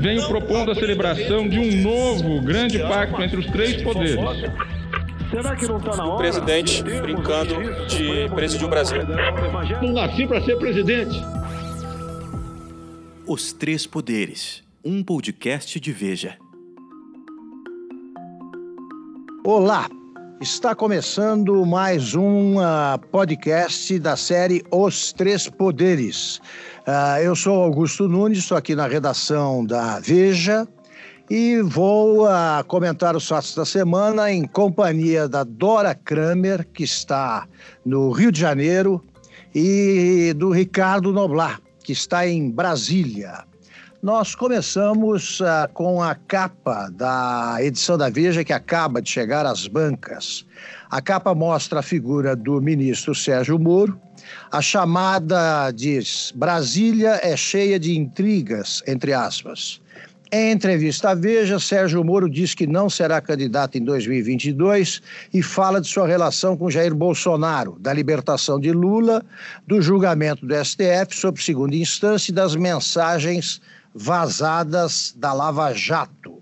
venho propondo a celebração de um novo grande pacto entre os três poderes. Será que não está na hora? O presidente brincando de presidir o Brasil. Não nasci para ser presidente. Os Três Poderes, um podcast de Veja. Olá, está começando mais um uh, podcast da série Os Três Poderes. Uh, eu sou Augusto Nunes, estou aqui na redação da Veja e vou uh, comentar os fatos da semana em companhia da Dora Kramer, que está no Rio de Janeiro, e do Ricardo Noblar, que está em Brasília. Nós começamos uh, com a capa da edição da Veja que acaba de chegar às bancas. A capa mostra a figura do ministro Sérgio Moro. A chamada diz: Brasília é cheia de intrigas, entre aspas. Em entrevista à Veja, Sérgio Moro diz que não será candidato em 2022 e fala de sua relação com Jair Bolsonaro, da libertação de Lula, do julgamento do STF sob segunda instância e das mensagens vazadas da Lava Jato.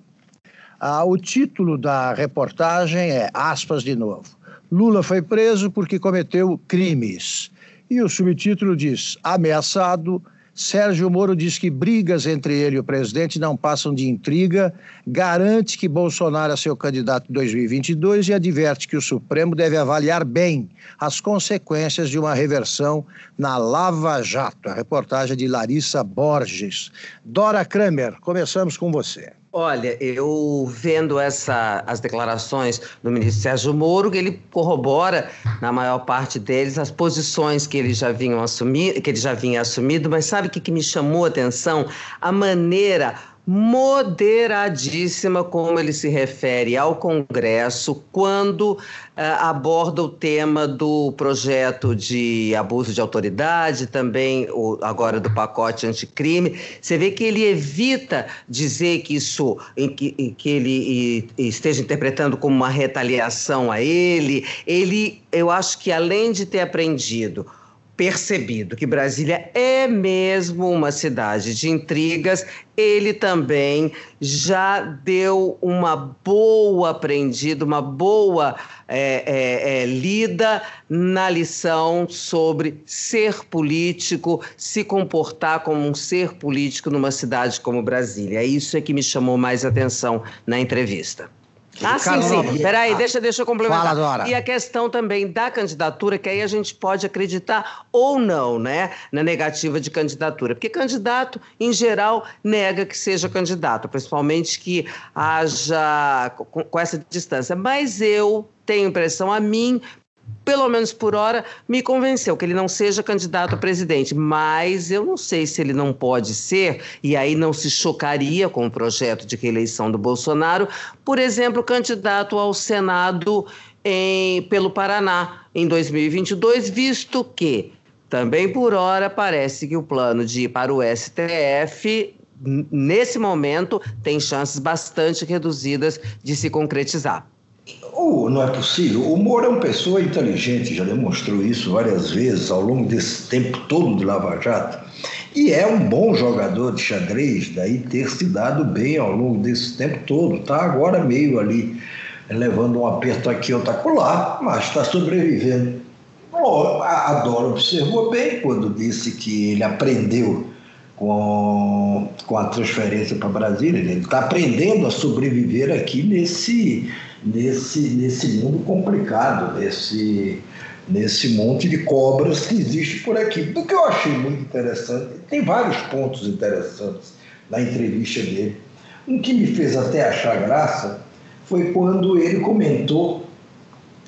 Ah, o título da reportagem é, aspas de novo, Lula foi preso porque cometeu crimes. E o subtítulo diz, ameaçado Sérgio Moro diz que brigas entre ele e o presidente não passam de intriga, garante que Bolsonaro é seu candidato em 2022 e adverte que o Supremo deve avaliar bem as consequências de uma reversão na Lava Jato. A reportagem de Larissa Borges. Dora Kramer, começamos com você. Olha, eu vendo essa, as declarações do ministro Sérgio Moro, ele corrobora, na maior parte deles, as posições que ele já vinha assumir, que ele já vinha assumido, mas sabe o que, que me chamou a atenção? A maneira moderadíssima como ele se refere ao Congresso quando uh, aborda o tema do projeto de abuso de autoridade, também o, agora do pacote anticrime. Você vê que ele evita dizer que isso, em que, em que ele e, esteja interpretando como uma retaliação a ele. Ele, eu acho que além de ter aprendido percebido que Brasília é mesmo uma cidade de intrigas, ele também já deu uma boa aprendida, uma boa é, é, é, lida na lição sobre ser político, se comportar como um ser político numa cidade como Brasília. Isso é que me chamou mais atenção na entrevista. Ah, sim, sim. Peraí, deixa, deixa eu complementar. Fala, Dora. E a questão também da candidatura, que aí a gente pode acreditar ou não, né, na negativa de candidatura. Porque candidato, em geral, nega que seja candidato, principalmente que haja com, com essa distância. Mas eu tenho impressão, a mim, pelo menos por hora, me convenceu que ele não seja candidato a presidente. Mas eu não sei se ele não pode ser, e aí não se chocaria com o projeto de reeleição do Bolsonaro, por exemplo, candidato ao Senado em, pelo Paraná em 2022, visto que também por hora parece que o plano de ir para o STF nesse momento tem chances bastante reduzidas de se concretizar. Oh, não é possível. O Moro é uma pessoa inteligente, já demonstrou isso várias vezes ao longo desse tempo todo de Lava Jato. E é um bom jogador de xadrez, daí ter se dado bem ao longo desse tempo todo. Está agora meio ali levando um aperto aqui, outro acolá, mas está sobrevivendo. a Dora observou bem quando disse que ele aprendeu com, com a transferência para Brasília. Ele está aprendendo a sobreviver aqui nesse nesse, nesse mundo complicado, nesse, nesse monte de cobras que existe por aqui. Do que eu achei muito interessante, tem vários pontos interessantes na entrevista dele. Um que me fez até achar graça foi quando ele comentou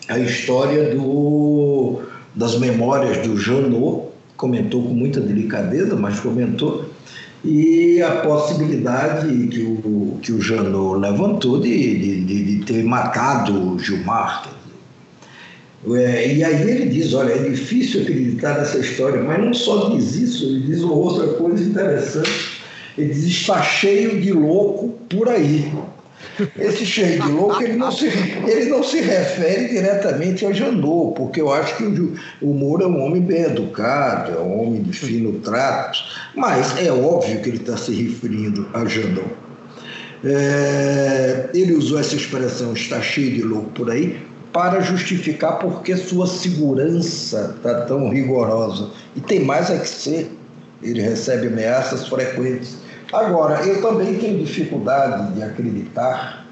a história do, das memórias do Janot, comentou com muita delicadeza, mas comentou e a possibilidade que o, que o Janot levantou de, de, de ter matado Gilmar. É, e aí ele diz, olha, é difícil acreditar nessa história, mas não só diz isso, ele diz outra coisa interessante, ele diz, está cheio de louco por aí. Esse cheio de louco, ele não se, ele não se refere diretamente a Janot, porque eu acho que o, o Moro é um homem bem educado, é um homem de fino trato, mas é óbvio que ele está se referindo a Janot. É, ele usou essa expressão, está cheio de louco por aí, para justificar porque sua segurança está tão rigorosa. E tem mais a que ser. Ele recebe ameaças frequentes. Agora, eu também tenho dificuldade de acreditar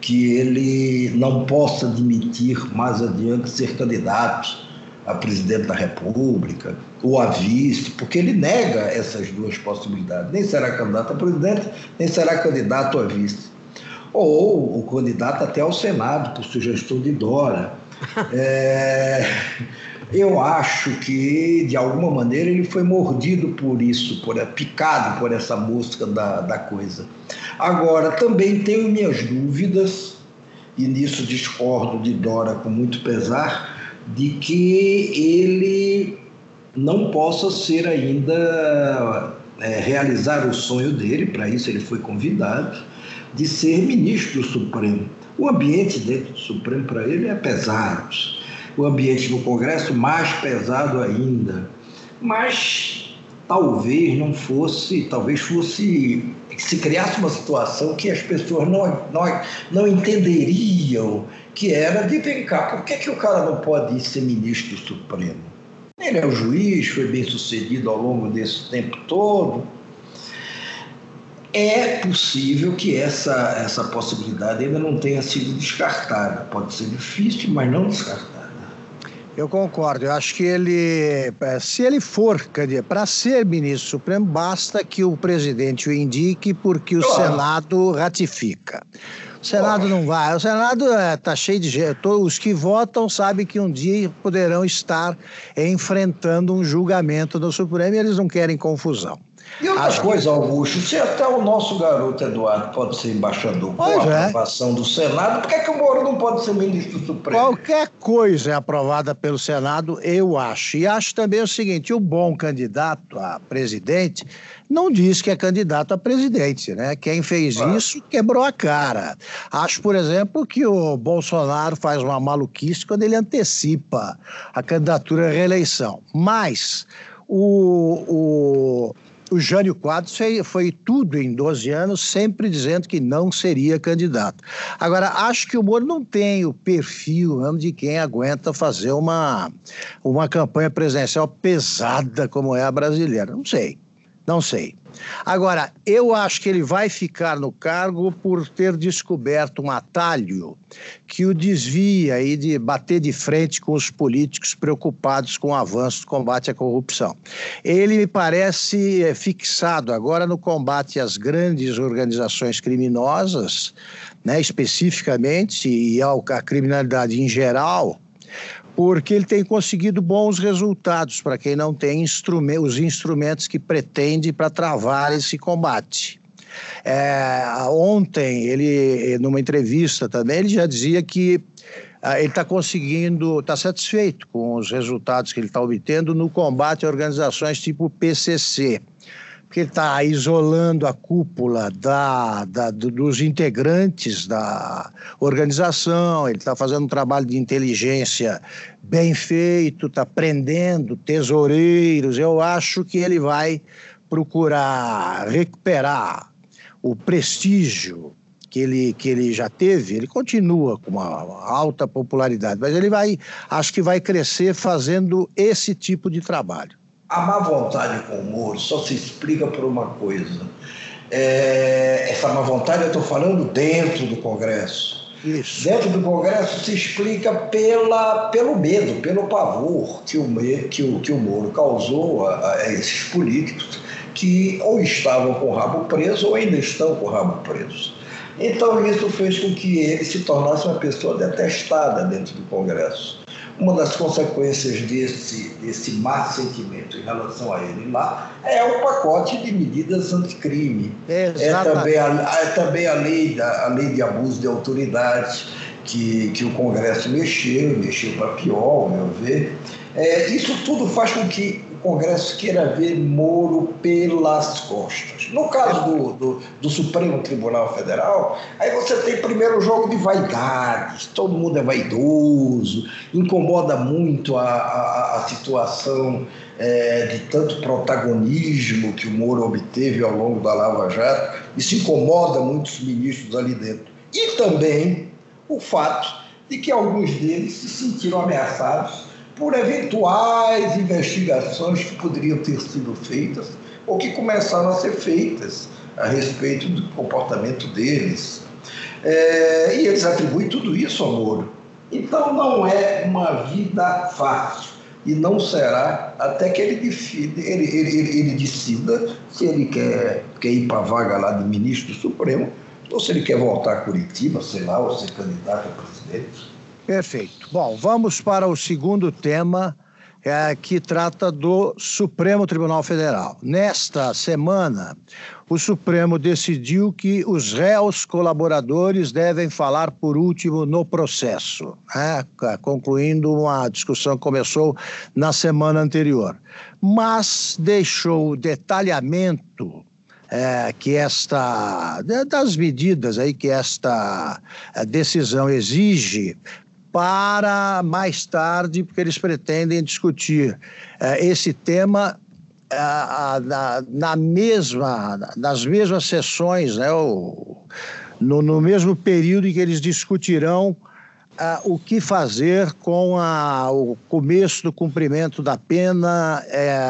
que ele não possa admitir mais adiante ser candidato a presidente da República ou a vice, porque ele nega essas duas possibilidades. Nem será candidato a presidente, nem será candidato a vice ou o candidato até ao Senado, por sugestão de Dora. É, eu acho que, de alguma maneira, ele foi mordido por isso, por, picado por essa mosca da, da coisa. Agora, também tenho minhas dúvidas, e nisso discordo de Dora com muito pesar, de que ele não possa ser ainda é, realizar o sonho dele, para isso ele foi convidado, de ser ministro do Supremo. O ambiente dentro do Supremo para ele é pesado. O ambiente no Congresso mais pesado ainda. Mas talvez não fosse, talvez fosse se criasse uma situação que as pessoas não, não, não entenderiam que era de vem cá, por que, que o cara não pode ser ministro do Supremo? Ele é o juiz, foi bem sucedido ao longo desse tempo todo é possível que essa, essa possibilidade ainda não tenha sido descartada. Pode ser difícil, mas não descartada. Eu concordo. Eu acho que ele, é, se ele for para ser ministro supremo, basta que o presidente o indique, porque o. Senado ratifica. O Senado não vai. O Senado está é, cheio de gente. Os que votam sabem que um dia poderão estar enfrentando um julgamento no Supremo e eles não querem confusão. E outra Acho coisa, Augusto, se até o nosso garoto Eduardo pode ser embaixador com a é. aprovação do Senado, por que, é que o Moro não pode ser ministro supremo? Qualquer coisa é aprovada pelo Senado, eu acho. E acho também o seguinte: o bom candidato a presidente não diz que é candidato a presidente, né? Quem fez ah. isso quebrou a cara. Acho, por exemplo, que o Bolsonaro faz uma maluquice quando ele antecipa a candidatura à reeleição. Mas o, o o Jânio Quadros foi, tudo em 12 anos, sempre dizendo que não seria candidato. Agora, acho que o Moro não tem o perfil mesmo de quem aguenta fazer uma, uma campanha presidencial pesada como é a brasileira. Não sei, não sei. Agora, eu acho que ele vai ficar no cargo por ter descoberto um atalho que o desvia aí de bater de frente com os políticos preocupados com o avanço do combate à corrupção. Ele me parece é, fixado agora no combate às grandes organizações criminosas, né, especificamente, e à criminalidade em geral, porque ele tem conseguido bons resultados para quem não tem os instrumentos que pretende para travar esse combate. É, ontem, ele, numa entrevista também, ele já dizia que ah, ele está conseguindo, está satisfeito com os resultados que ele está obtendo no combate a organizações tipo PCC que está isolando a cúpula da, da, dos integrantes da organização, ele está fazendo um trabalho de inteligência bem feito, está prendendo tesoureiros. Eu acho que ele vai procurar recuperar o prestígio que ele, que ele já teve, ele continua com uma alta popularidade, mas ele vai, acho que vai crescer fazendo esse tipo de trabalho a má vontade com o Moro só se explica por uma coisa. É, essa má vontade eu estou falando dentro do Congresso. Isso. Dentro do Congresso se explica pela, pelo medo, pelo pavor que o, que o, que o Moro causou a, a esses políticos que ou estavam com o rabo preso ou ainda estão com o rabo preso. Então isso fez com que ele se tornasse uma pessoa detestada dentro do Congresso. Uma das consequências desse, desse má sentimento em relação a ele lá é o pacote de medidas anticrime. É, também a, é também a lei, da, a lei de abuso de autoridade que, que o Congresso mexeu, mexeu para pior, ao meu ver. É, isso tudo faz com que Congresso queira ver Moro pelas costas. No caso do, do, do, Supremo Tribunal Federal, aí você tem primeiro o jogo de vaidades, todo mundo é vaidoso, incomoda muito a, a, a situação é, de tanto protagonismo que o Moro obteve ao longo da Lava Jato, isso incomoda muitos ministros ali dentro. E também o fato de que alguns deles se sentiram ameaçados por eventuais investigações que poderiam ter sido feitas ou que começaram a ser feitas a respeito do comportamento deles. É, e eles atribuem tudo isso ao Moro. Então não é uma vida fácil e não será até que ele, define, ele, ele, ele, ele decida se ele quer, quer ir para a vaga lá de ministro Supremo ou se ele quer voltar a Curitiba, sei lá, ou ser candidato a presidente. Perfeito. Bom, vamos para o segundo tema, é, que trata do Supremo Tribunal Federal. Nesta semana, o Supremo decidiu que os réus colaboradores devem falar por último no processo, né? concluindo uma discussão que começou na semana anterior. Mas deixou o detalhamento é, que esta das medidas aí que esta é, decisão exige para mais tarde, porque eles pretendem discutir eh, esse tema eh, na, na, mesma, nas mesmas sessões, né, o, no, no, mesmo período em que eles discutirão eh, o que fazer com a, o começo do cumprimento da pena,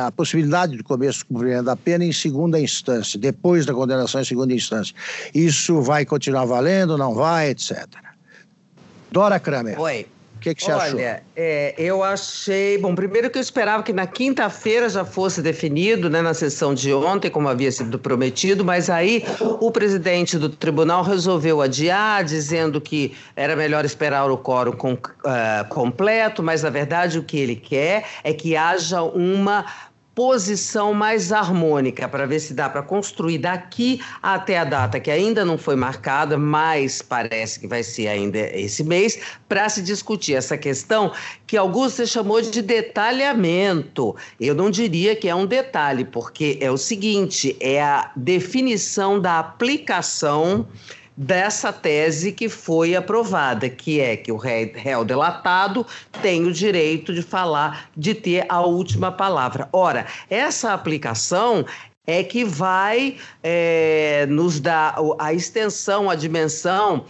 a possibilidade de começo do cumprimento da pena em segunda instância, depois da condenação em segunda instância. Isso vai continuar valendo, não vai, etc. Dora Kramer. Oi. O que, que você Olha, achou? Olha, é, eu achei. Bom, primeiro que eu esperava que na quinta-feira já fosse definido, né, na sessão de ontem, como havia sido prometido, mas aí o presidente do tribunal resolveu adiar, dizendo que era melhor esperar o quórum com, uh, completo, mas na verdade o que ele quer é que haja uma posição mais harmônica para ver se dá para construir daqui até a data que ainda não foi marcada, mas parece que vai ser ainda esse mês, para se discutir essa questão que Augusto chamou de detalhamento. Eu não diria que é um detalhe, porque é o seguinte, é a definição da aplicação dessa tese que foi aprovada, que é que o réu delatado tem o direito de falar, de ter a última palavra. Ora, essa aplicação é que vai é, nos dar a extensão, a dimensão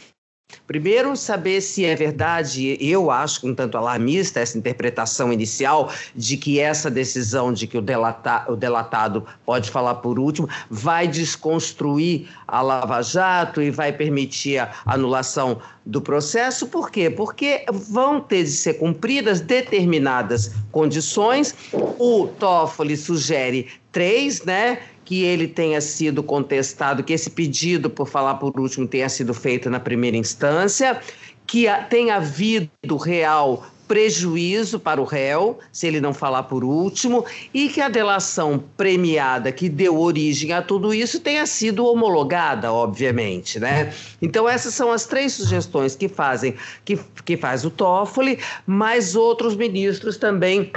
Primeiro, saber se é verdade, eu acho um tanto alarmista essa interpretação inicial de que essa decisão de que o, delata, o delatado pode falar por último vai desconstruir a Lava Jato e vai permitir a anulação do processo. Por quê? Porque vão ter de ser cumpridas determinadas condições. O Toffoli sugere três, né? Que ele tenha sido contestado, que esse pedido por falar por último tenha sido feito na primeira instância, que tenha havido real prejuízo para o réu, se ele não falar por último, e que a delação premiada que deu origem a tudo isso tenha sido homologada, obviamente, né? Então essas são as três sugestões que fazem que, que faz o Toffoli, mas outros ministros também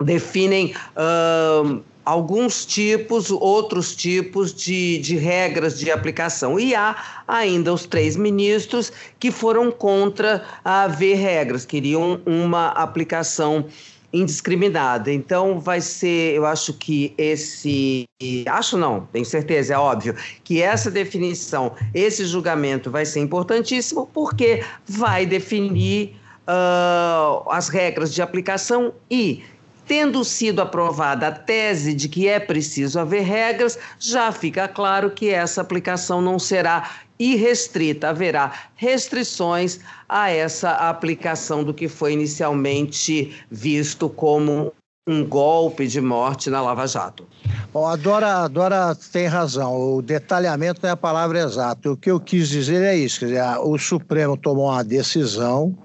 definem uh, alguns tipos, outros tipos de, de regras de aplicação. E há ainda os três ministros que foram contra haver regras, queriam uma aplicação indiscriminada. Então vai ser, eu acho que esse, acho não, tenho certeza, é óbvio, que essa definição, esse julgamento vai ser importantíssimo porque vai definir uh, as regras de aplicação e Tendo sido aprovada a tese de que é preciso haver regras, já fica claro que essa aplicação não será irrestrita, haverá restrições a essa aplicação do que foi inicialmente visto como um golpe de morte na Lava Jato. Bom, a Dora, Dora tem razão, o detalhamento não é a palavra exata. O que eu quis dizer é isso: quer dizer, o Supremo tomou uma decisão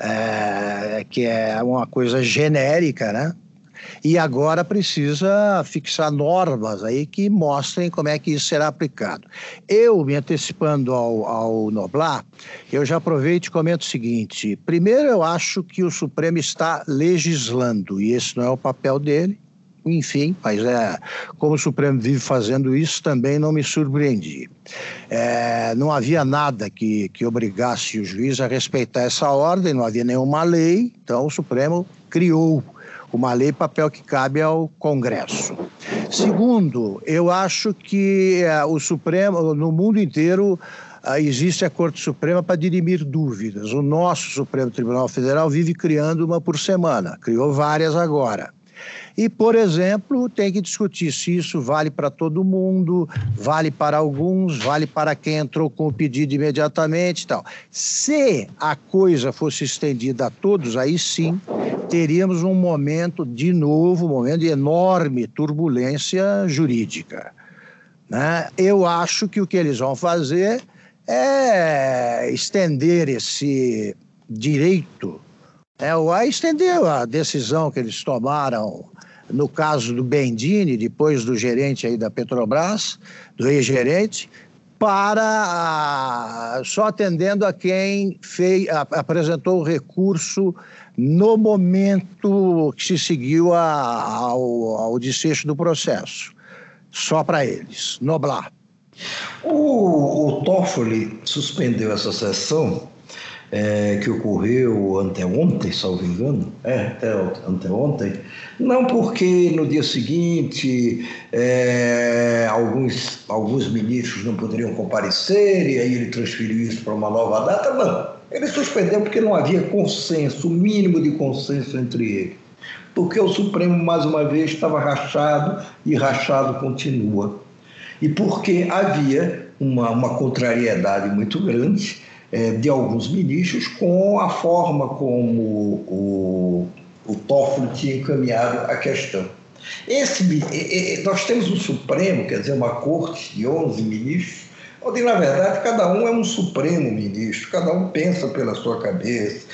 é, que é uma coisa genérica, né? E agora precisa fixar normas aí que mostrem como é que isso será aplicado. Eu, me antecipando ao, ao Noblar, eu já aproveito e comento o seguinte: primeiro, eu acho que o Supremo está legislando, e esse não é o papel dele, enfim, mas é, como o Supremo vive fazendo isso, também não me surpreendi. É, não havia nada que, que obrigasse o juiz a respeitar essa ordem, não havia nenhuma lei, então o Supremo criou uma lei, papel que cabe ao Congresso. Segundo, eu acho que é, o Supremo, no mundo inteiro, ah, existe a Corte Suprema para dirimir dúvidas. O nosso Supremo Tribunal Federal vive criando uma por semana, criou várias agora. E, por exemplo, tem que discutir se isso vale para todo mundo, vale para alguns, vale para quem entrou com o pedido imediatamente e tal. Se a coisa fosse estendida a todos, aí sim teríamos um momento, de novo, um momento de enorme turbulência jurídica. Né? Eu acho que o que eles vão fazer é estender esse direito, é, ou estender a decisão que eles tomaram no caso do Bendini, depois do gerente aí da Petrobras, do ex-gerente, para só atendendo a quem fez, apresentou o recurso no momento que se seguiu a, ao, ao desfecho do processo. Só para eles, Noblar. O, o Toffoli suspendeu essa sessão é, que ocorreu anteontem, salvo engano, é, até anteontem, não porque no dia seguinte é, alguns, alguns ministros não poderiam comparecer e aí ele transferiu isso para uma nova data, não. Ele suspendeu porque não havia consenso, o mínimo de consenso entre eles. Porque o Supremo, mais uma vez, estava rachado e rachado continua. E porque havia uma, uma contrariedade muito grande de alguns ministros com a forma como o, o Toffoli tinha encaminhado a questão. Esse, nós temos um Supremo, quer dizer, uma corte de 11 ministros, onde, na verdade, cada um é um supremo ministro, cada um pensa pela sua cabeça,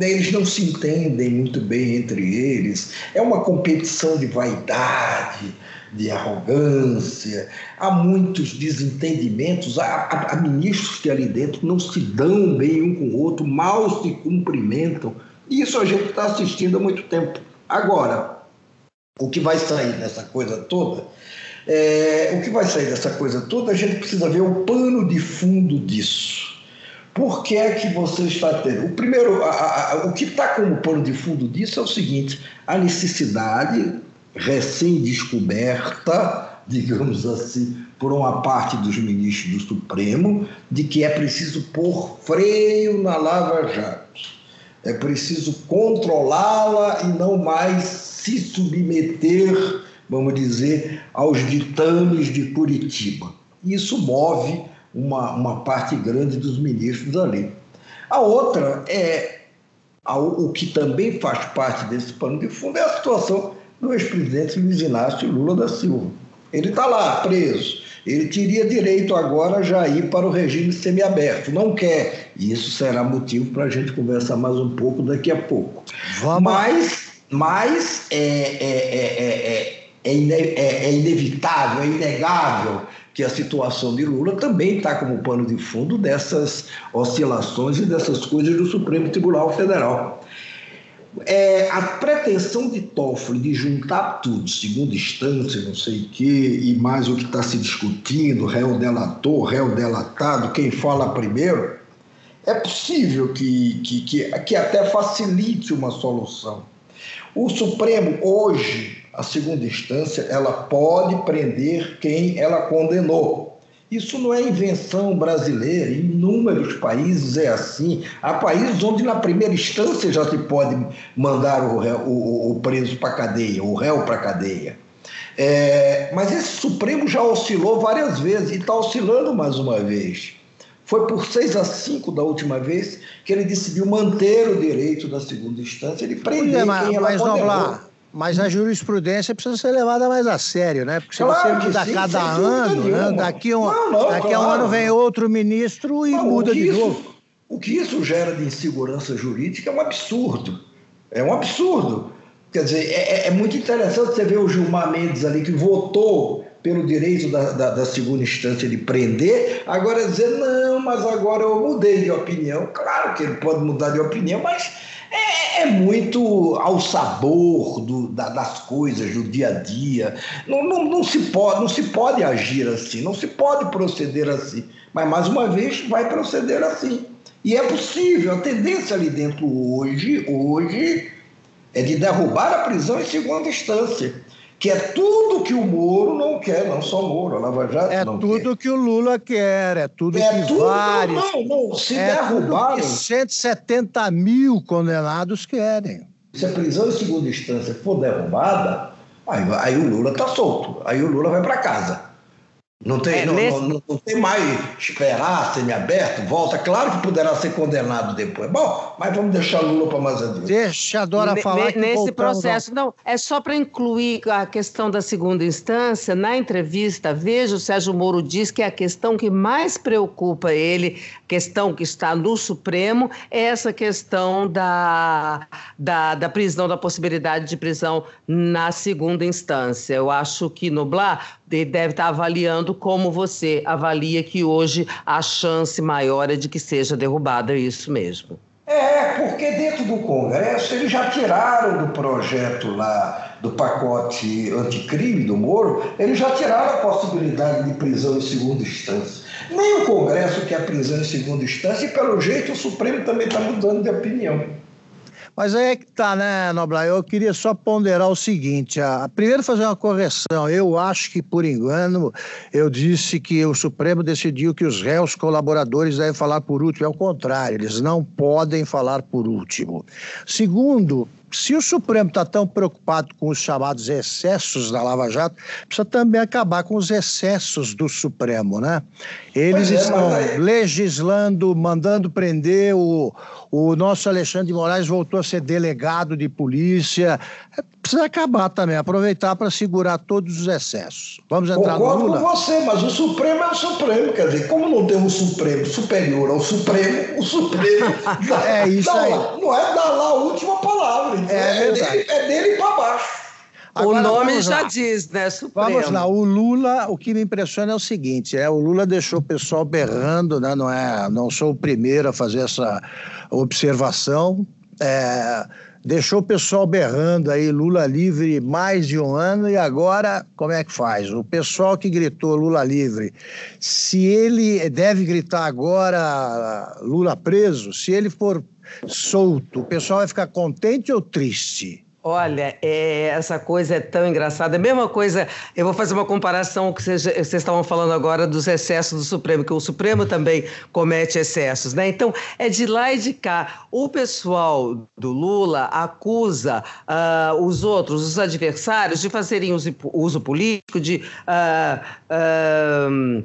eles não se entendem muito bem entre eles, é uma competição de vaidade, de arrogância, há muitos desentendimentos, há, há, há, ministros que ali dentro não se dão bem um com o outro, mal se cumprimentam. Isso a gente está assistindo há muito tempo. Agora, o que vai sair dessa coisa toda, é, o que vai sair dessa coisa toda, a gente precisa ver o pano de fundo disso. Por que é que você está tendo? O primeiro, a, a, o que está como pano de fundo disso é o seguinte: a necessidade recém-descoberta, digamos assim, por uma parte dos ministros do Supremo, de que é preciso pôr freio na Lava Jato. É preciso controlá-la e não mais se submeter, vamos dizer, aos ditames de Curitiba. Isso move uma, uma parte grande dos ministros ali. A outra é o que também faz parte desse pano de fundo é a situação do ex-presidente Luiz Inácio Lula da Silva. Ele está lá, preso. Ele teria direito agora já ir para o regime semiaberto. Não quer. E isso será motivo para a gente conversar mais um pouco daqui a pouco. Vamos. Mas, mas é, é, é, é, inevitável, é inegável que a situação de Lula também está como pano de fundo dessas oscilações e dessas coisas do Supremo Tribunal Federal. É, a pretensão de Toffoli de juntar tudo, segunda instância, não sei o quê, e mais o que está se discutindo, réu delator, réu delatado, quem fala primeiro, é possível que, que, que, que até facilite uma solução. O Supremo, hoje, a segunda instância, ela pode prender quem ela condenou. Isso não é invenção brasileira, em inúmeros países é assim. Há países onde, na primeira instância, já se pode mandar o, réu, o, o preso para a cadeia, o réu para a cadeia. É, mas esse Supremo já oscilou várias vezes e está oscilando mais uma vez. Foi por 6 a 5 da última vez que ele decidiu manter o direito da segunda instância de prender mas, quem ela mas, condenou. Mas a jurisprudência precisa ser levada mais a sério, né? Porque se claro você muda sim, cada ano, né? daqui, um, não, não, daqui claro. a um ano vem outro ministro e não, muda de isso, novo. O que isso gera de insegurança jurídica é um absurdo. É um absurdo. Quer dizer, é, é, é muito interessante você ver o Gilmar Mendes ali, que votou pelo direito da, da, da, segunda instância de prender, agora dizer, não, mas agora eu mudei de opinião. Claro que ele pode mudar de opinião, mas é, é muito ao sabor do, da, das coisas do dia a dia. Não, não, não, se pode, não se pode agir assim, não se pode proceder assim. Mas, mais uma vez, vai proceder assim. E é possível. A tendência ali dentro hoje, hoje é de derrubar a prisão em segunda instância que é tudo que o Moro não quer, não só o Moro, a Lava Jato é não tudo quer. que o Lula quer, é tudo é que tudo, vários... Não, não, se é derrubarem... Tudo que 170 mil condenados querem. Se a prisão em segunda instância for derrubada, aí, aí o Lula está solto, aí o Lula vai para casa. Não tem, é, não, nesse... não, não, tem mais esperar semi-aberto, volta. Claro que poderá ser condenado depois. Bom, mas vamos deixar Lula para mais adiante. Deixa a Dora falar. que nesse processo, não. É só para incluir a questão da segunda instância. Na entrevista, veja, o Sérgio Moro diz que a questão que mais preocupa ele, questão que está no Supremo, é essa questão da, da, da prisão, da possibilidade de prisão na segunda instância. Eu acho que Noblar deve estar avaliando como você avalia que hoje a chance maior é de que seja derrubada, é isso mesmo. É, porque dentro do Congresso eles já tiraram do projeto lá, do pacote anticrime do Moro, eles já tiraram a possibilidade de prisão em segunda instância. Nem o Congresso quer prisão em segunda instância e, pelo jeito, o Supremo também está mudando de opinião. Mas aí é que tá, né, Noblar? Eu queria só ponderar o seguinte: a, primeiro fazer uma correção. Eu acho que, por engano, eu disse que o Supremo decidiu que os réus colaboradores devem falar por último. É o contrário, eles não podem falar por último. Segundo, se o Supremo está tão preocupado com os chamados excessos da Lava Jato, precisa também acabar com os excessos do Supremo, né? Eles é, estão legislando, mandando prender o, o nosso Alexandre de Moraes voltou a ser delegado de polícia. É, precisa acabar também, aproveitar para segurar todos os excessos. Vamos entrar Concordo no Lula? com você, mas o Supremo é o Supremo. Quer dizer, como não tem um Supremo superior ao Supremo, o Supremo é isso dá aí. Lá, não é dar lá a última palavra. É, é, dele, é dele para baixo. Agora, o nome já diz, né? Supremo. Vamos lá, o Lula, o que me impressiona é o seguinte: é, o Lula deixou o pessoal berrando, né? Não, é, não sou o primeiro a fazer essa observação. É, deixou o pessoal berrando aí, Lula livre mais de um ano, e agora como é que faz? O pessoal que gritou Lula livre, se ele deve gritar agora Lula preso, se ele for solto, o pessoal vai ficar contente ou triste? Olha, é, essa coisa é tão engraçada. A mesma coisa, eu vou fazer uma comparação que vocês, estavam falando agora dos excessos do Supremo, que o Supremo também comete excessos, né? Então, é de lá e de cá. O pessoal do Lula acusa uh, os outros, os adversários, de fazerem uso, político, de. Uh, uh,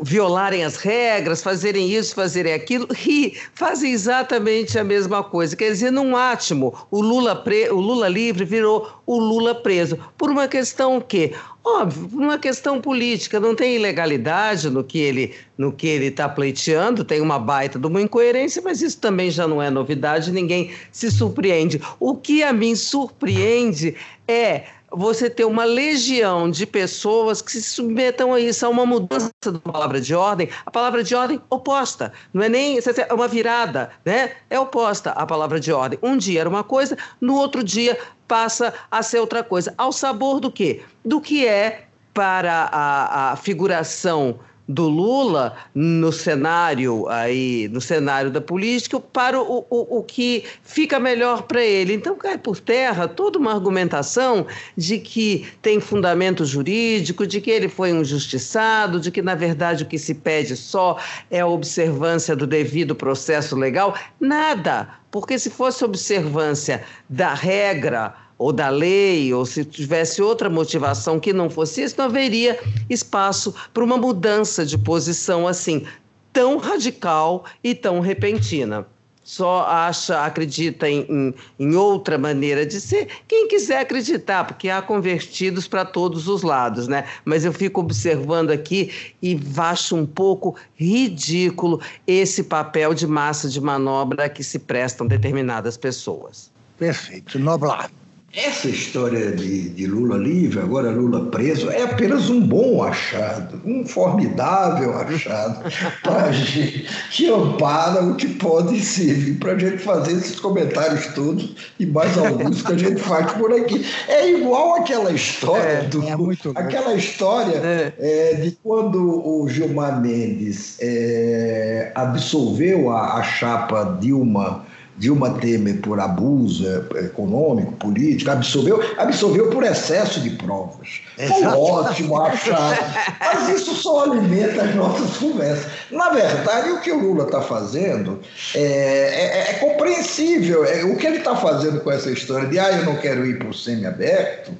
violarem as regras, fazerem isso, fazerem aquilo, e fazem exatamente a mesma coisa. Quer dizer, num átimo, o Lula, pre, o livre virou o Lula preso. Por uma questão que, óbvio, por uma questão política, não tem ilegalidade no que ele no que ele está pleiteando, tem uma baita de uma incoerência, mas isso também já não é novidade, ninguém se surpreende. O que a mim surpreende é você ter uma legião de pessoas que se submetam a isso, a uma mudança da palavra de ordem, a palavra de ordem oposta, não é nem é uma virada, né? É oposta à palavra de ordem. Um dia era uma coisa, no outro dia passa a ser outra coisa. Ao sabor do quê? Do que é para a, a figuração do Lula no cenário aí no cenário da política para o, o, o que fica melhor para ele. Então cai por terra toda uma argumentação de que tem fundamento jurídico, de que ele foi injustiçado, de que na verdade o que se pede só é a observância do devido processo legal. Nada, porque se fosse observância da regra ou da lei, ou se tivesse outra motivação que não fosse isso, não haveria espaço para uma mudança de posição assim, tão radical e tão repentina. Só acha, acredita em, em, em outra maneira de ser, quem quiser acreditar, porque há convertidos para todos os lados, né? Mas eu fico observando aqui e acho um pouco ridículo esse papel de massa de manobra que se prestam determinadas pessoas. Perfeito. Noblar. Essa história de, de, Lula livre, agora Lula preso, é apenas um bom achado, um formidável achado, pra gente, que ampara o que pode servir para a gente fazer esses comentários todos e mais alguns que a gente faz por aqui. É igual aquela história é, do, é aquela história é. É, de quando o Gilmar Mendes é, absolveu a, a chapa Dilma Dilma Temer por abuso é, econômico, político, absolveu, absolveu por excesso de provas. Foi ótimo achar. Mas isso só alimenta as nossas conversas. Na verdade, o que o Lula está fazendo é, é, é, compreensível. É, o que ele está fazendo com essa história de ah, eu não quero ir para o semi-aberto,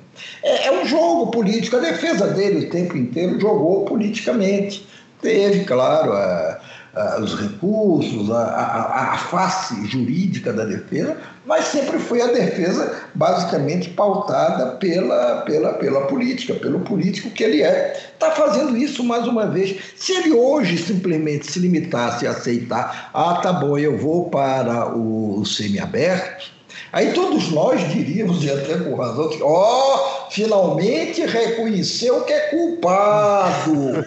é, é um jogo político. A defesa dele o tempo inteiro jogou politicamente. Teve, claro, a uh, os recursos, a, a, a, face jurídica da defesa, mas sempre foi a defesa basicamente pautada pela, pela, pela política, pelo político que ele é. Está fazendo isso mais uma vez. Se ele hoje simplesmente se limitasse a aceitar, ah, tá bom, eu vou para o, o semiaberto, Aí todos nós diríamos, e até com razão, ó, oh, finalmente reconheceu que é culpado.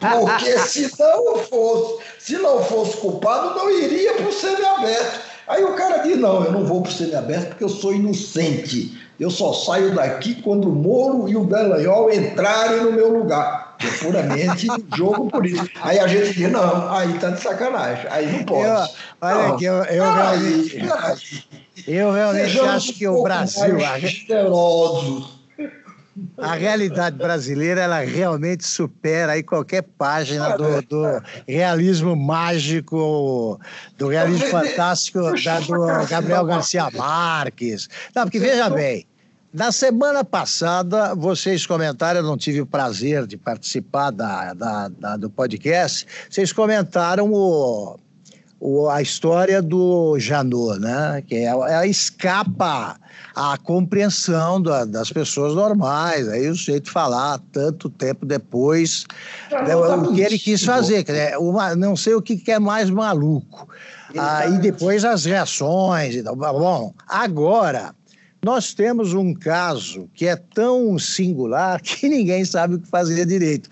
Porque se não fosse, se não fosse culpado, não iria para o semiaberto. Aí o cara diz, não, eu não vou para o semiaberto porque eu sou inocente. Eu só saio daqui quando o Moro e o Dallagnol entrarem no meu lugar. É puramente jogo político. Aí a gente diz, não, aí tá de sacanagem, aí não pode. Eu, olha aqui, eu, eu realmente, eu realmente acho que o Brasil... Generosos. A realidade brasileira, ela realmente supera aí qualquer página do, do realismo mágico, do realismo fantástico da, do Gabriel Garcia Marques. Não, porque veja bem, na semana passada, vocês comentaram, eu não tive o prazer de participar da, da, da do podcast, vocês comentaram o, o, a história do Janot, né? Que é, é escapa à compreensão da, das pessoas normais. Aí o jeito de falar tanto tempo depois né, o que ele quis fazer. Uma, não sei o que, que é mais maluco. Aí ah, depois as reações e tal. Bom, agora nós temos um caso que é tão singular que ninguém sabe o que fazer direito.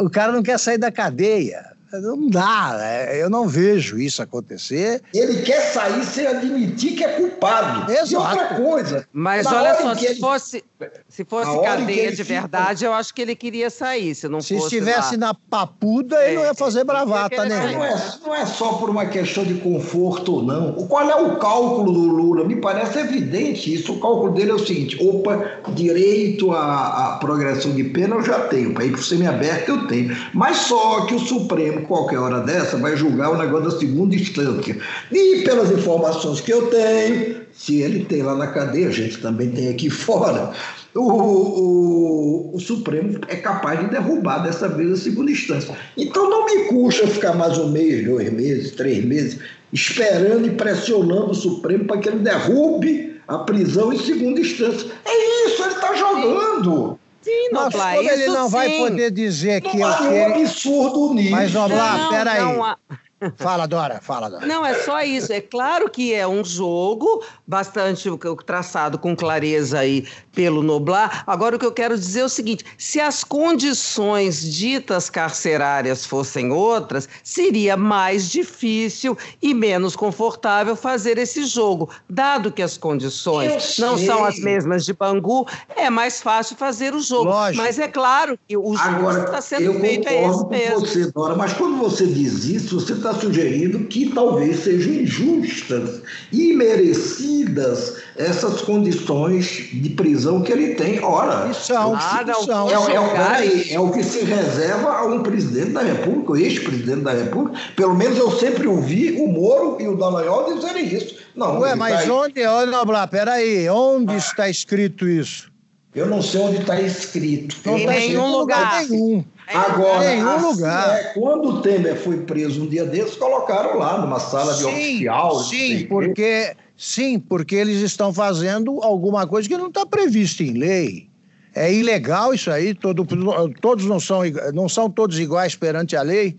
O cara não quer sair da cadeia. Não dá, né? eu não vejo isso acontecer. Ele quer sair sem admitir que é culpado. Exato. E outra coisa. Mas olha só, se ele... fosse, se fosse cadeia de verdade, eu acho que ele queria sair. Se não se fosse estivesse lá. na papuda, é, ele não ia fazer bravata, né? Não é, não é só por uma questão de conforto ou não. Qual é o cálculo do Lula? Me parece evidente isso. O cálculo dele é o seguinte: opa, direito à, à progressão de pena eu já tenho. Para ir para o semiaberto eu tenho. Mas só que o Supremo qualquer hora dessa, vai julgar o negócio da segunda instância. E pelas informações que eu tenho, se ele tem lá na cadeia, a gente também tem aqui fora, o, o, o, Supremo é capaz de derrubar dessa vez a segunda instância. Então não me custa ficar mais um mês, dois meses, três meses, esperando e pressionando o Supremo para que ele derrube a prisão em segunda instância. É isso, ele está jogando. Sim, Noblar, Mas ele não sim. vai poder dizer que... Não, é um absurdo nisso. Mas, Noblar, peraí. Não, Fala, Dora, fala, Dora. Não, é só isso. É claro que é um jogo bastante traçado com clareza aí pelo Noblar. Agora, o que eu quero dizer é o seguinte: se as condições ditas carcerárias fossem outras, seria mais difícil e menos confortável fazer esse jogo. Dado que as condições não são as mesmas de Bangu, é mais fácil fazer o jogo. Lógico. Mas é claro que o jogo está sendo feito é esse mesmo. Você, Dora, mas quando você diz isso, você está está sugerindo que talvez sejam injustas e merecidas essas condições de prisão que ele tem. Ora, são, ah, são. É, é, é, o que se reserva a um presidente da República, o ex-presidente da República. Pelo menos eu sempre ouvi o Moro e o Dallagnol dizerem isso. Não, Ué, mas tá onde, olha, Noblar, peraí, onde ah. está escrito isso? Eu não sei onde está escrito. Não em nenhum lugar. Nenhum. Agora, em assim, lugar. É, quando o Temer foi preso um dia desses, colocaram lá numa sala de oficial. Sim, porque, sim, porque eles estão fazendo alguma coisa que não está prevista em lei. É ilegal isso aí, todo, todos não são, não são todos iguais perante a lei.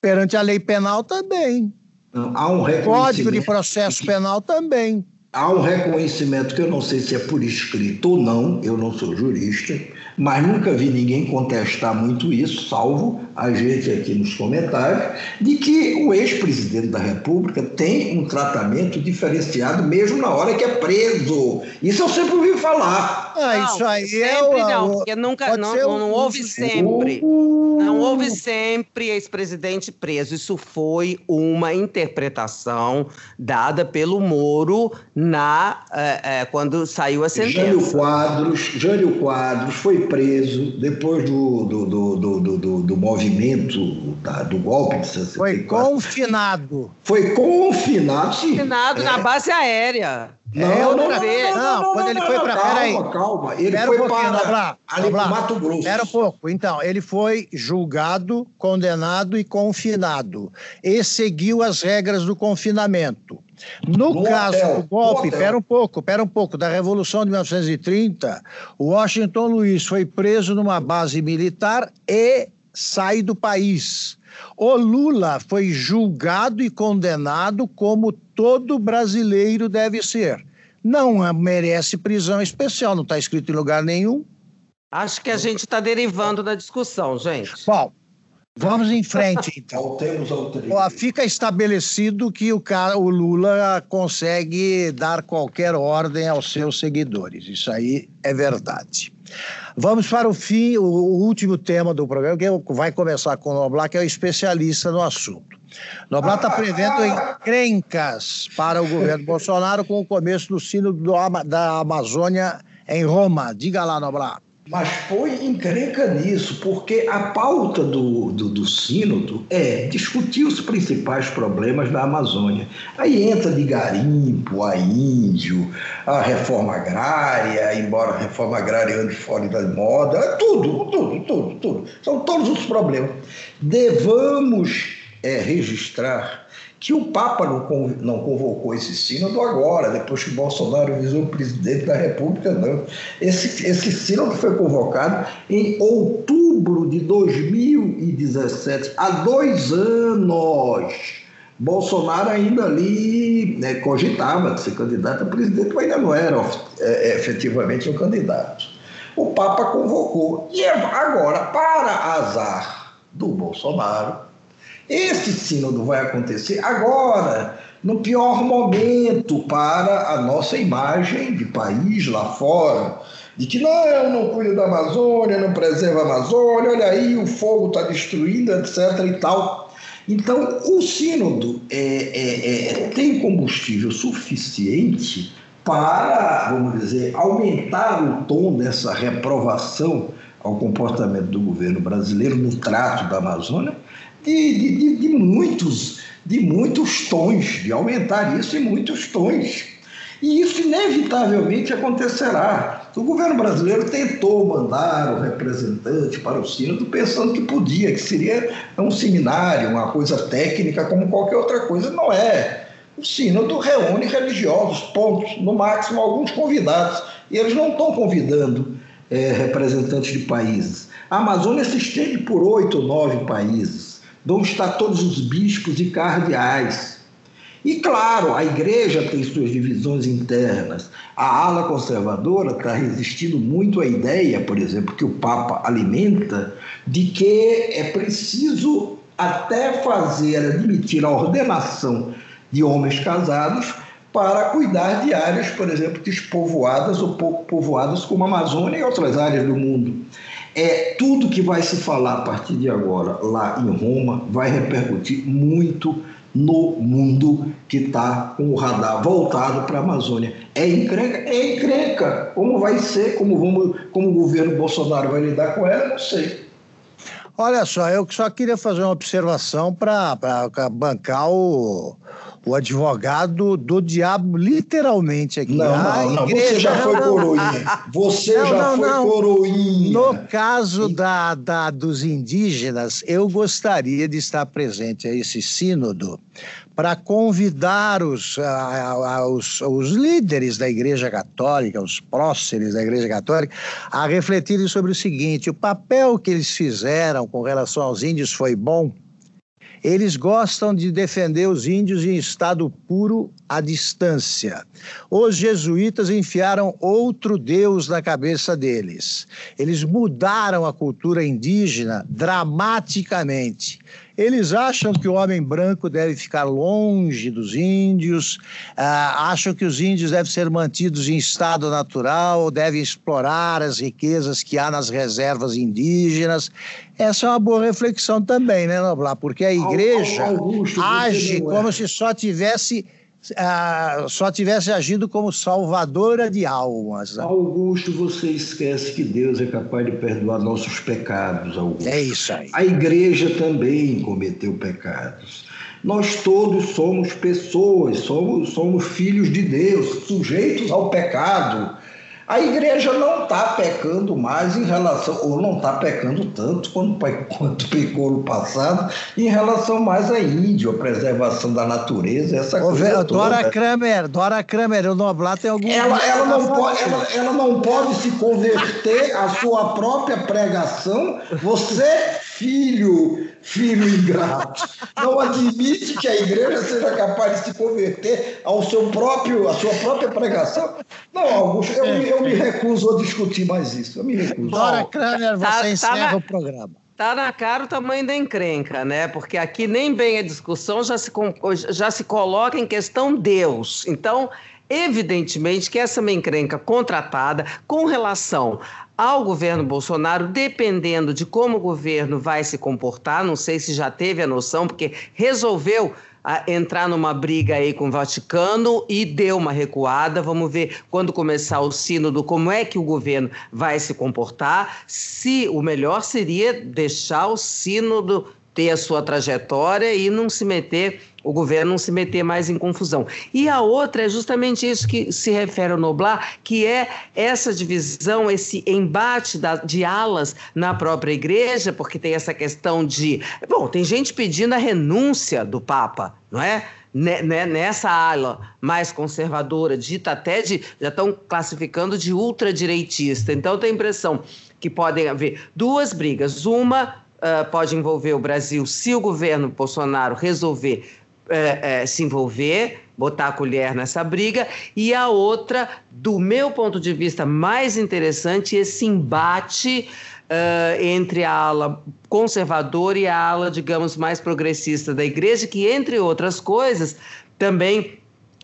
Perante a lei penal também. Não, há um Código de processo penal também. há um reconhecimento que eu não sei se é por escrito ou não, eu não sou jurista, mas nunca vi ninguém contestar muito isso, salvo a gente aqui nos comentários, de que o ex-presidente da República tem um tratamento diferenciado mesmo na hora que é preso. Isso eu sempre ouvi falar. Ah, não, isso aí sempre é o, não, porque nunca não, não, não houve sempre. Não houve sempre ex-presidente preso. Isso foi uma interpretação dada pelo Moro na é, é, quando saiu a sentença. Jânio Quadros, Jânio Quadros foi preso depois do, do, do, do, do, do movimento da, do golpe de 64. Foi confinado. Foi confinado, sim. Confinado é. na base aérea. Não, é não, não, não, não, quando ele foi para. Peraí. Calma, calma. Ele foi um para Noblar, ali Noblar, Mato Grosso. Espera um pouco. Então, ele foi julgado, condenado e confinado. E seguiu as regras do confinamento. No, no caso hotel, do golpe, espera um pouco, espera um pouco, da Revolução de 1930, Washington Luiz foi preso numa base militar e sai do país. O Lula foi julgado e condenado como todo brasileiro deve ser. Não merece prisão especial, não está escrito em lugar nenhum. Acho que a gente está derivando da discussão, gente. Bom, vamos em frente, então. Voltemos ao Fica estabelecido que o, cara, o Lula consegue dar qualquer ordem aos seus seguidores. Isso aí é verdade. Vamos para o fim, o, último tema do programa, que vai começar com o Noblar, que é o especialista no assunto. Noblar está prevendo encrencas para o governo Bolsonaro com o começo do sino da Amazônia em Roma. Diga lá, Noblar. Mas põe encrenca nisso, porque a pauta do, do, do sínodo é discutir os principais problemas da Amazônia. Aí entra de garimpo, a índio, a reforma agrária, embora a reforma agrária ande fora da moda, é tudo, tudo, tudo, tudo. São todos os problemas. Devamos é, registrar que o Papa não, convocou esse sínodo agora, depois que Bolsonaro visou o presidente da República, não. Esse, esse sínodo foi convocado em outubro de 2017, há dois anos. Bolsonaro ainda ali né, cogitava de ser candidato a presidente, mas ainda não era é, é, efetivamente um candidato. O Papa convocou. E agora, para azar do Bolsonaro, esse sínodo vai acontecer agora, no pior momento para a nossa imagem de país lá fora, de que não, não cuida da Amazônia, não preserva a Amazônia, olha aí, o fogo está destruindo, etc. e tal. Então, o sínodo é, é, é, tem combustível suficiente para, vamos dizer, aumentar o tom dessa reprovação ao comportamento do governo brasileiro no trato da Amazônia, de, de, de, muitos, de muitos tons, de aumentar isso em muitos tons. E isso inevitavelmente acontecerá. O governo brasileiro tentou mandar o representante para o sínodo pensando que podia, que seria um seminário, uma coisa técnica como qualquer outra coisa. Não é. O sínodo reúne religiosos, pontos, no máximo alguns convidados. E eles não estão convidando é, representantes de países. A Amazônia se estende por oito nove países onde estão todos os bispos e cardeais. E claro, a igreja tem suas divisões internas. A ala conservadora está resistindo muito à ideia, por exemplo, que o Papa alimenta, de que é preciso até fazer, admitir a ordenação de homens casados para cuidar de áreas, por exemplo, despovoadas ou pouco povoadas, como a Amazônia e outras áreas do mundo. É, tudo que vai se falar a partir de agora lá em Roma vai repercutir muito no mundo que está com o radar voltado para a Amazônia. É encrenca? É encrenca. Como vai ser, como, vamos, como o governo Bolsonaro vai lidar com ela, não sei. Olha só, eu só queria fazer uma observação para bancar o, o advogado do diabo, literalmente aqui. Não, não, não. Igreja... Você já foi coroinha. Você não, já não, foi não. coroinha. No caso da, da, dos indígenas, eu gostaria de estar presente a esse sínodo para convidar os, a, a, os, os líderes da Igreja Católica, os próceres da Igreja Católica, a refletirem sobre o seguinte: o papel que eles fizeram com relação aos índios foi bom? Eles gostam de defender os índios em estado puro à distância. Os jesuítas enfiaram outro Deus na cabeça deles. Eles mudaram a cultura indígena dramaticamente. Eles acham que o homem branco deve ficar longe dos índios, ah, acham que os índios devem ser mantidos em estado natural, devem explorar as riquezas que há nas reservas indígenas. Essa é uma boa reflexão também, né, Noblar? Porque a igreja Augusto, age é. como se só tivesse ah, só tivesse agido como salvadora de almas. Augusto, você esquece que Deus é capaz de perdoar nossos pecados, Augusto. É isso aí. A igreja também cometeu pecados. Nós todos somos pessoas, somos, somos filhos de Deus, sujeitos ao pecado. A igreja não está pecando mais em relação, ou não está pecando tanto quanto, quanto pecou no passado, em relação mais à Índia, a preservação da natureza, essa Ô, coisa Dora toda. Kramer, Dora Kramer, o Noblar tem algum... Ela, ela, não pode, ela, ela não pode se converter à sua própria pregação. Você, filho, filho ingrato, não admite que a igreja seja capaz de se converter ao seu próprio, à sua própria pregação? Não, Augusto, eu, eu me recuso a discutir mais isso. Eu me recuso. Dora Kramer, você tá, encerra tá na, o programa. Tá na cara o tamanho da encrenca, né? Porque aqui nem bem a discussão já se, já se coloca em questão Deus. Então, evidentemente que essa é uma encrenca contratada com relação ao governo Bolsonaro, dependendo de como o governo vai se comportar, não sei se já teve a noção, porque resolveu a entrar numa briga aí com o Vaticano e deu uma recuada. Vamos ver quando começar o sínodo como é que o governo vai se comportar. Se o melhor seria deixar o sínodo ter a sua trajetória e não se meter, o governo não se meter mais em confusão. E a outra é justamente isso que se refere ao Noblar, que é essa divisão, esse embate da, de alas na própria igreja, porque tem essa questão de. Bom, tem gente pedindo a renúncia do Papa, não é? nessa ala mais conservadora, dita até de. já estão classificando de ultradireitista. Então, tem a impressão que podem haver duas brigas. Uma uh, pode envolver o Brasil se o governo Bolsonaro resolver uh, uh, se envolver, botar a colher nessa briga, e a outra, do meu ponto de vista mais interessante, esse embate entre a ala conservadora e a ala, digamos, mais progressista da igreja, que, entre outras coisas, também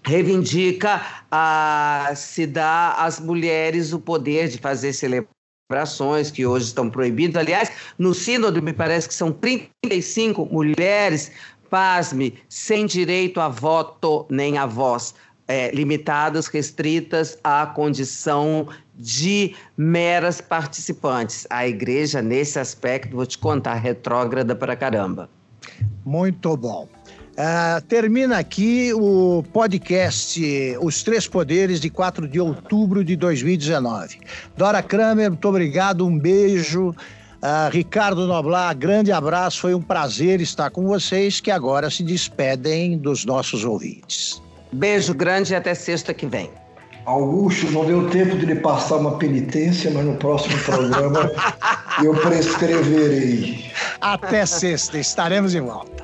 reivindica a se dar às mulheres o poder de fazer celebrações que hoje estão proibidas. Aliás, no sínodo me parece que são 35 mulheres, pasme, sem direito a voto nem a voz, é, limitadas, restritas à condição de meras participantes. A igreja, nesse aspecto, vou te contar, retrógrada para caramba. Muito bom. Uh, termina aqui o podcast Os Três Poderes, de 4 de outubro de 2019. Dora Kramer, muito obrigado, um beijo. Uh, Ricardo Noblar, grande abraço, foi um prazer estar com vocês, que agora se despedem dos nossos ouvintes. Beijo grande e até sexta que vem. Augusto, não deu tempo de lhe passar uma penitência, mas no próximo programa eu prescreverei. Até sexta, estaremos de volta.